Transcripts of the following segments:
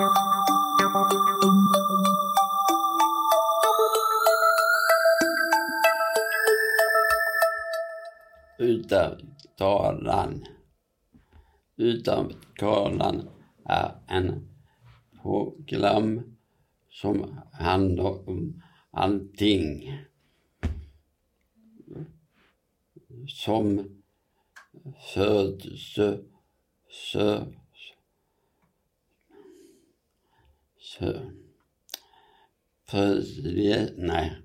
Utav talan. Utav talan är en program som handlar om allting. Som födelse, sö, sö, nej.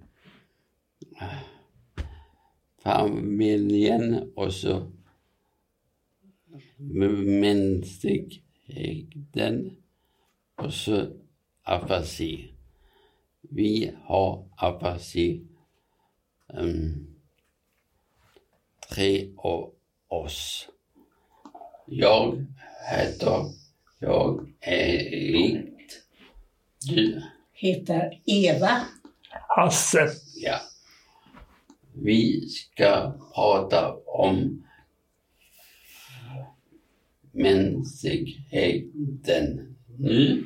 Familjen och så mänskligheten och så afasi. Vi har afasi. Um, ehm, tre av oss. Jag heter, jag är Erik. Du, Heter Eva. Hasse. ja. Vi ska prata om mänskligheten nu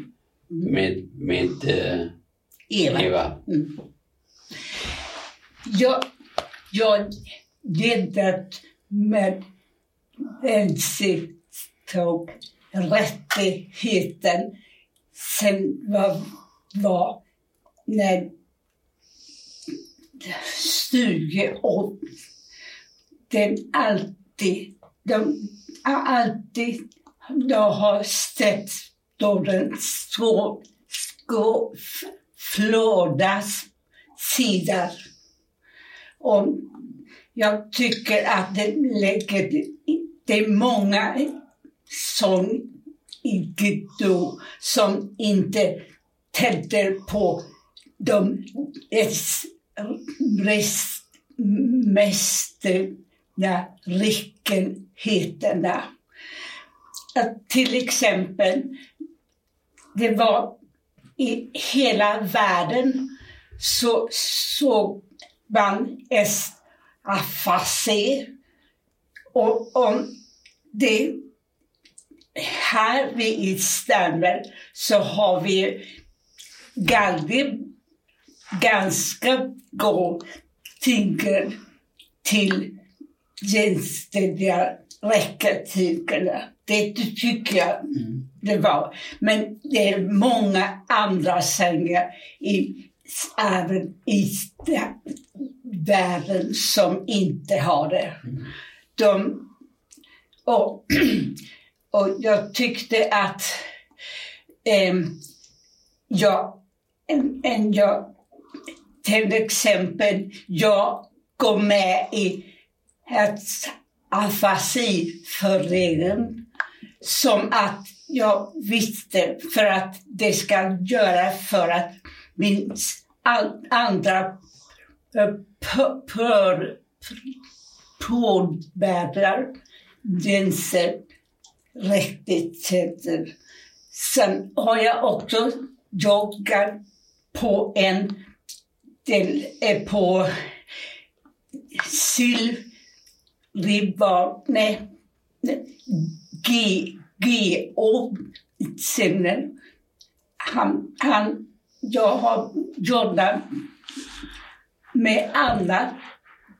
med, med eh, Eva. Eva. Jag, jag ledat med och rättigheten sen var, var när studieår den alltid, de har alltid, de har sett då den står, gå, flådas sidor. Och jag tycker att det lägger, det är många som i Gudo som inte tänkte på de mästerna rickenheterna. Att till exempel, det var i hela världen så såg man es afasi. Och om det här vid i Stanwell så har vi Galdi ganska god tyger till jämställdhet rättigheterna. Det tycker jag det var. Men det är många andra sängar i, även i världen som inte har det. De, och, och jag tyckte att eh, jag, en, en, jag, till exempel, jag går med i afasiföreningen som att jag visste för att det ska göra för att min andra eh, p- Riktigt sätt. Sen har jag också joggat på en del eh, på Silverbar, nej, G, G.O. Sinnen. Han, han, jag har jobbat med alla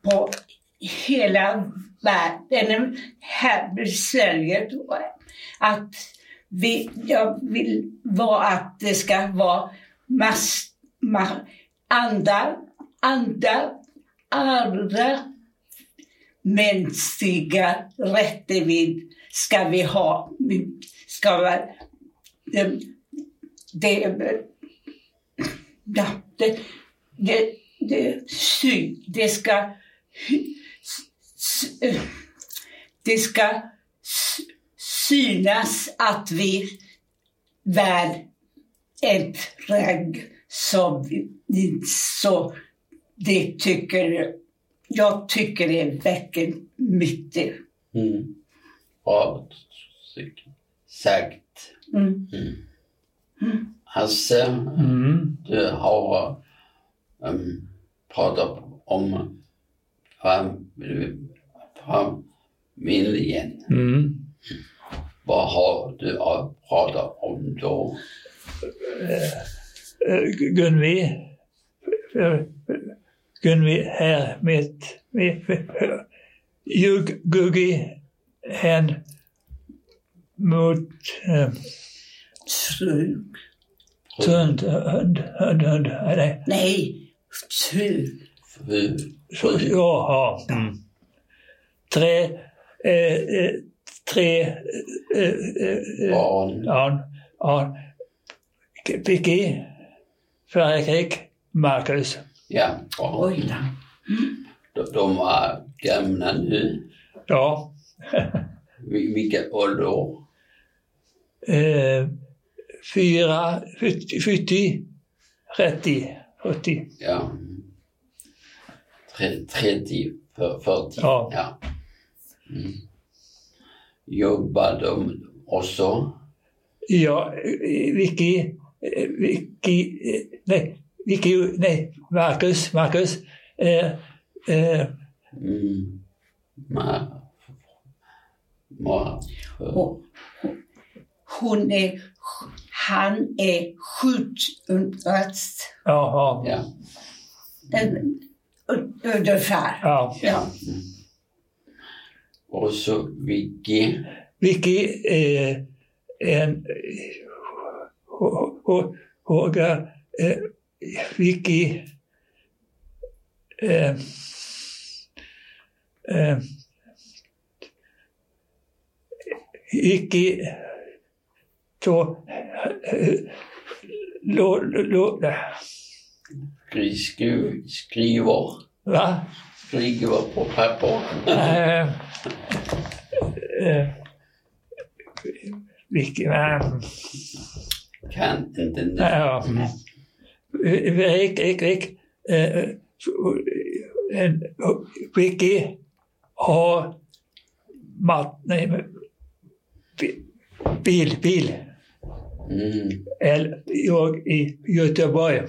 på hela världen, här i Sverige. Att vi, jag vill vara att det ska vara mass, mass, andra, andra, andra mänskliga rättigheter ska vi ha. Ska vara, det, det, ja, det, det, det, det ska det ska synas att vi värd ett ragg som så det tycker jag tycker det är verkligen mycket. Mm. Bra sagt. Mm. Hasse, Mm. du har um, pratat om fam, familjen. Mm. Vad har du att prata om då? eh, Gunvi, eh, Gunvi här med, med, med Jugg- Guggi hen mot eh, Trug. hund, hund, hund, nej, Nej, trug. Fru. så, jaha. Mm. Tre, eh, eh, tre, eh, eh, eh, Barn. Ja, ja. Vicky, Fredrik, Marcus. Ja. Oj då. De, de var gamla nu. Ja. Vil- Vilka ålder? Eh, fyra, 40, 40, 30, 40. Ja. Tre- 30, för- 40. Ja. ja. Mm. Jobbar de också? Ja, Vicky, eh, Vicky, eh, nej, Vicky, nej, Marcus, Marcus. Eh, eh, Mm. Ma, ma, Och hon är, han är skjutunderst. jaha, ja. Den- Ungefär. ja. Ja. Och så Vicky. Vicky är en... Håga... Vicky... eh, eh, Vicky... Så... Lå... Lå... skri- skri- Skriver. Va? Skriver på papper. Eh, eh, Vicky... eh, Kan inte nu. Ja. Erik, Erik, Erik. Eh, en Vicky har mat, nej, bil, bil. Mm. Eller jag i Göteborg.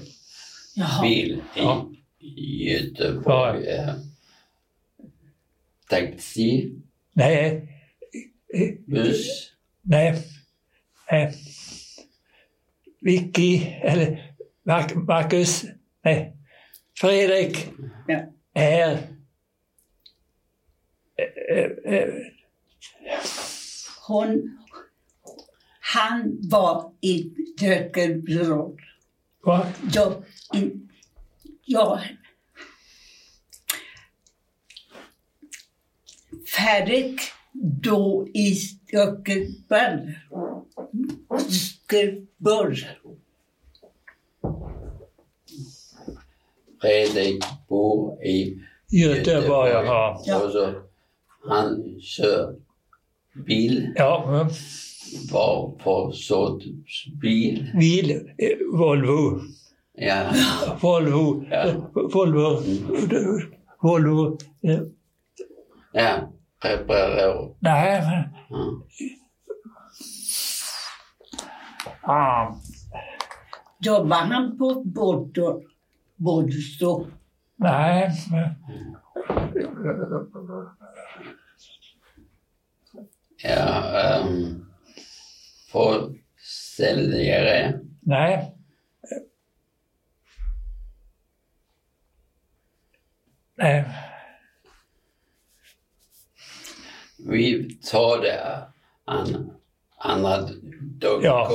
Jaha. Bil i Ja. Göteborg. Ja. Taxi. Nej, eh, Buss. nej, nej. Vicky, eller Marcus, nej, Fredrik Ja. är Hon, han var i Dökenbron. vad? Jag, jag, Fredrik då i. Stöckelberg. Fredrik bor i Göteborg, ja. Ja. Och så han kör bil. Ja, mm. Var för sorts bil? bil, eh, Volvo. Ja. Volvo, Ja. Volvo, Volvo. eh, Ja. Reparerar. Nej, men... Ja. Ah, Jobbar han på båten? Bådstå? nej, men... Ja. Um, försäljare. Nej. Nej. Vi tar det an, andra dag Ja.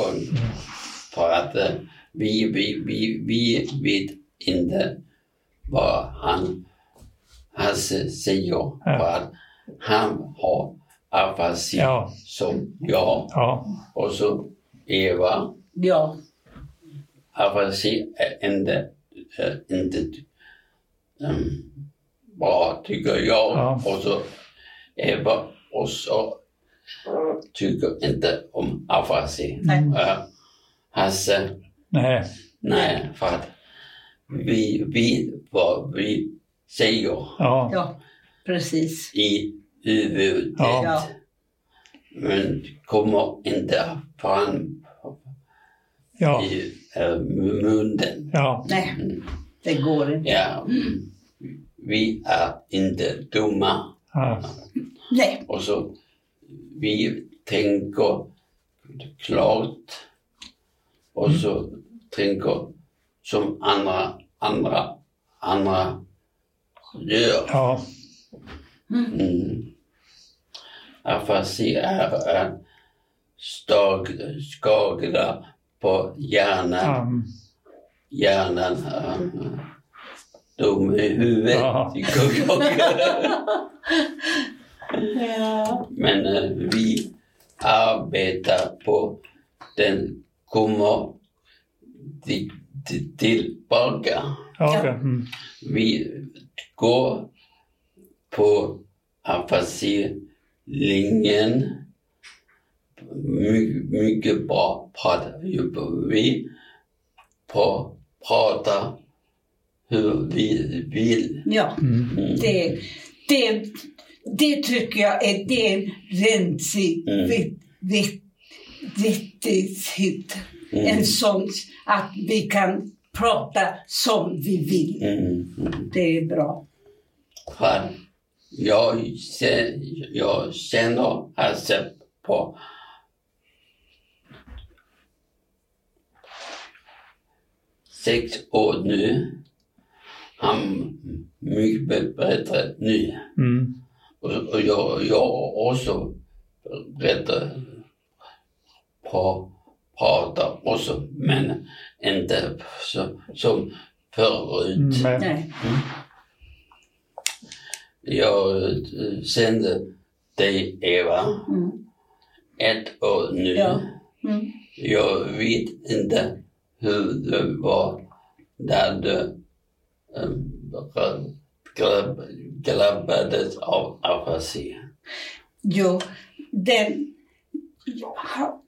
För att eh, vi, vi, vi, vi vet inte vad han Hasse säger. Ja. För att han har afasi Ja. som jag. Ja. Och så Eva. Ja. Afasi är inte, äh, inte um, bra tycker jag. Ja. Och så Eva och så tycker inte om afasi. Nej. Hasse, Nej. nej, för att vi vet vad vi säger Ja. Ja, precis. i huvudet. Ja. Men kommer inte fram Ja. i äh, munnen. Ja. Nej, det går inte. Ja, vi är inte dumma. Ja. Nej, Och så vi tänker klart och så tänker som andra, andra, andra gör. Ja. Mm. Afasi är en stag, skada på hjärnan, Um, hjärnan, äh, dum i huvudet. Ja. Ja. Men eh, vi arbetar på den kommer till, till, tillbaka. okej. Mm. Vi går på afasilinjen. My, mycket bra pratar vi på prata hur vi vill. ja. Mm. Det, det, det tycker jag är, det är en rensig, Mm. Mm. En sån att vi kan prata som vi vill. Mm. Mm. Det är bra. För jag, jag känner Hasse på sex år nu. Han mycket bättre nu. Mm. Och, jag, jag också bättre på prata också, men inte så, som förut. Mm. Men, Nej. Jag eh, kände dig, Eva, Mm. ett år nu. Ja. Mm. Jag vet inte hur det var när du um, grabb, grabbades av afasi. Jo, den...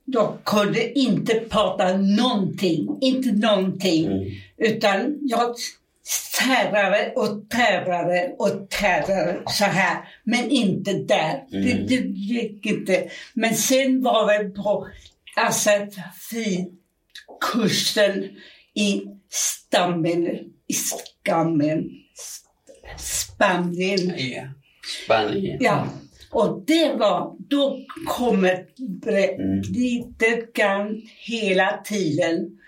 Jag kunde inte prata någonting, inte någonting. Mm. Utan jag tärrade och tärrade och tärrade så här. Men inte där. Det, Mm. det gick inte. Men sen var vi på Asafi-kursen i stammen, i skammen, Spanien. Ja. Spanien. Ja, och det var, då kommer Mm. lite grann hela tiden.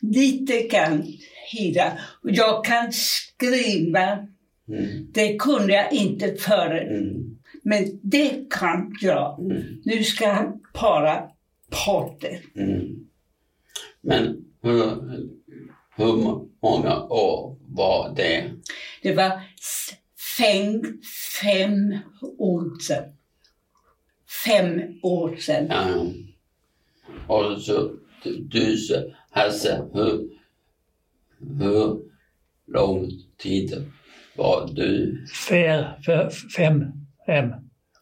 Lite grann hela. Och Jag kan skriva, Mm. det kunde jag inte förut. Mm. Men det kan jag. Mm. Nu ska han para parter. Mm. Men hur, hur många år var det? Det var fem, fem år sedan. Fem år sedan. Ja. Och så du, du så, Hasse, hur, hur lång tid var du? Fer, fem, fem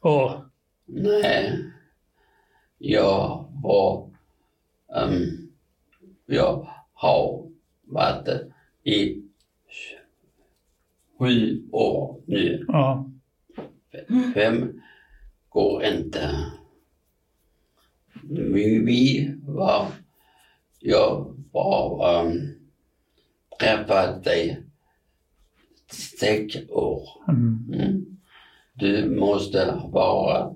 år. Nej, jag var, um, jag har varit i sju år nu. Ja. Fem går inte. Vi, vi var, jag var, um, träffade dig sex år. Mm. Mm. Du måste vara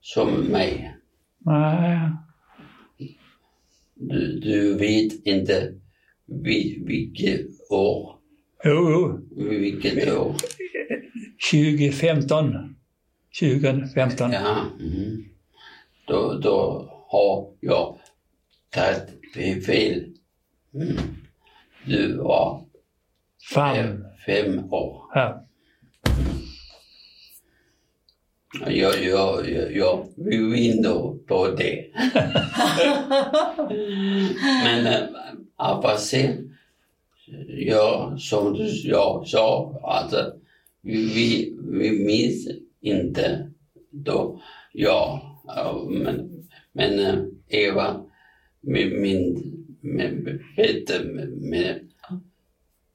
som mig. Nej. Du, du vet inte vi, vilket år. Jo, jo. Vilket år. 2015. 2015. Ja. Mm. Då, då har jag tagit fel. Mm. Du var Fem. fem, år. Ja. Jag, jag, jag, jag vinner på det. Men äh, vad sen, ja, som du, jag sa, alltså, vi, vi, minns inte då, ja, men, men äh, Eva, med min, med, bättre med, med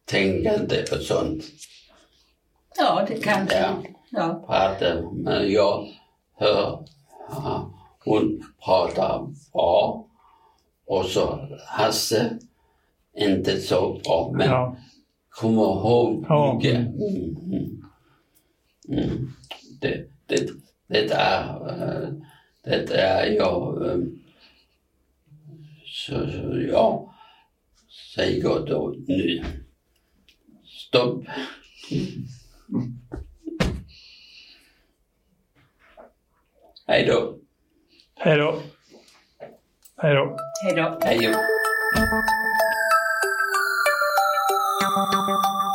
tänkande och sånt. Ja, det kan Ja. Ja. pratar, men jag hör ja, hon pratar bra. Och så Hasse, inte så bra, men Ja. kommer ihåg Ja. mycket. Mm, mm. Mm. Det, det, det är, eh, det är jag, eh, Så, så jag säger då nu. Stopp. Hej då. Hej då. Hej då. Hej då. Hej då. thank you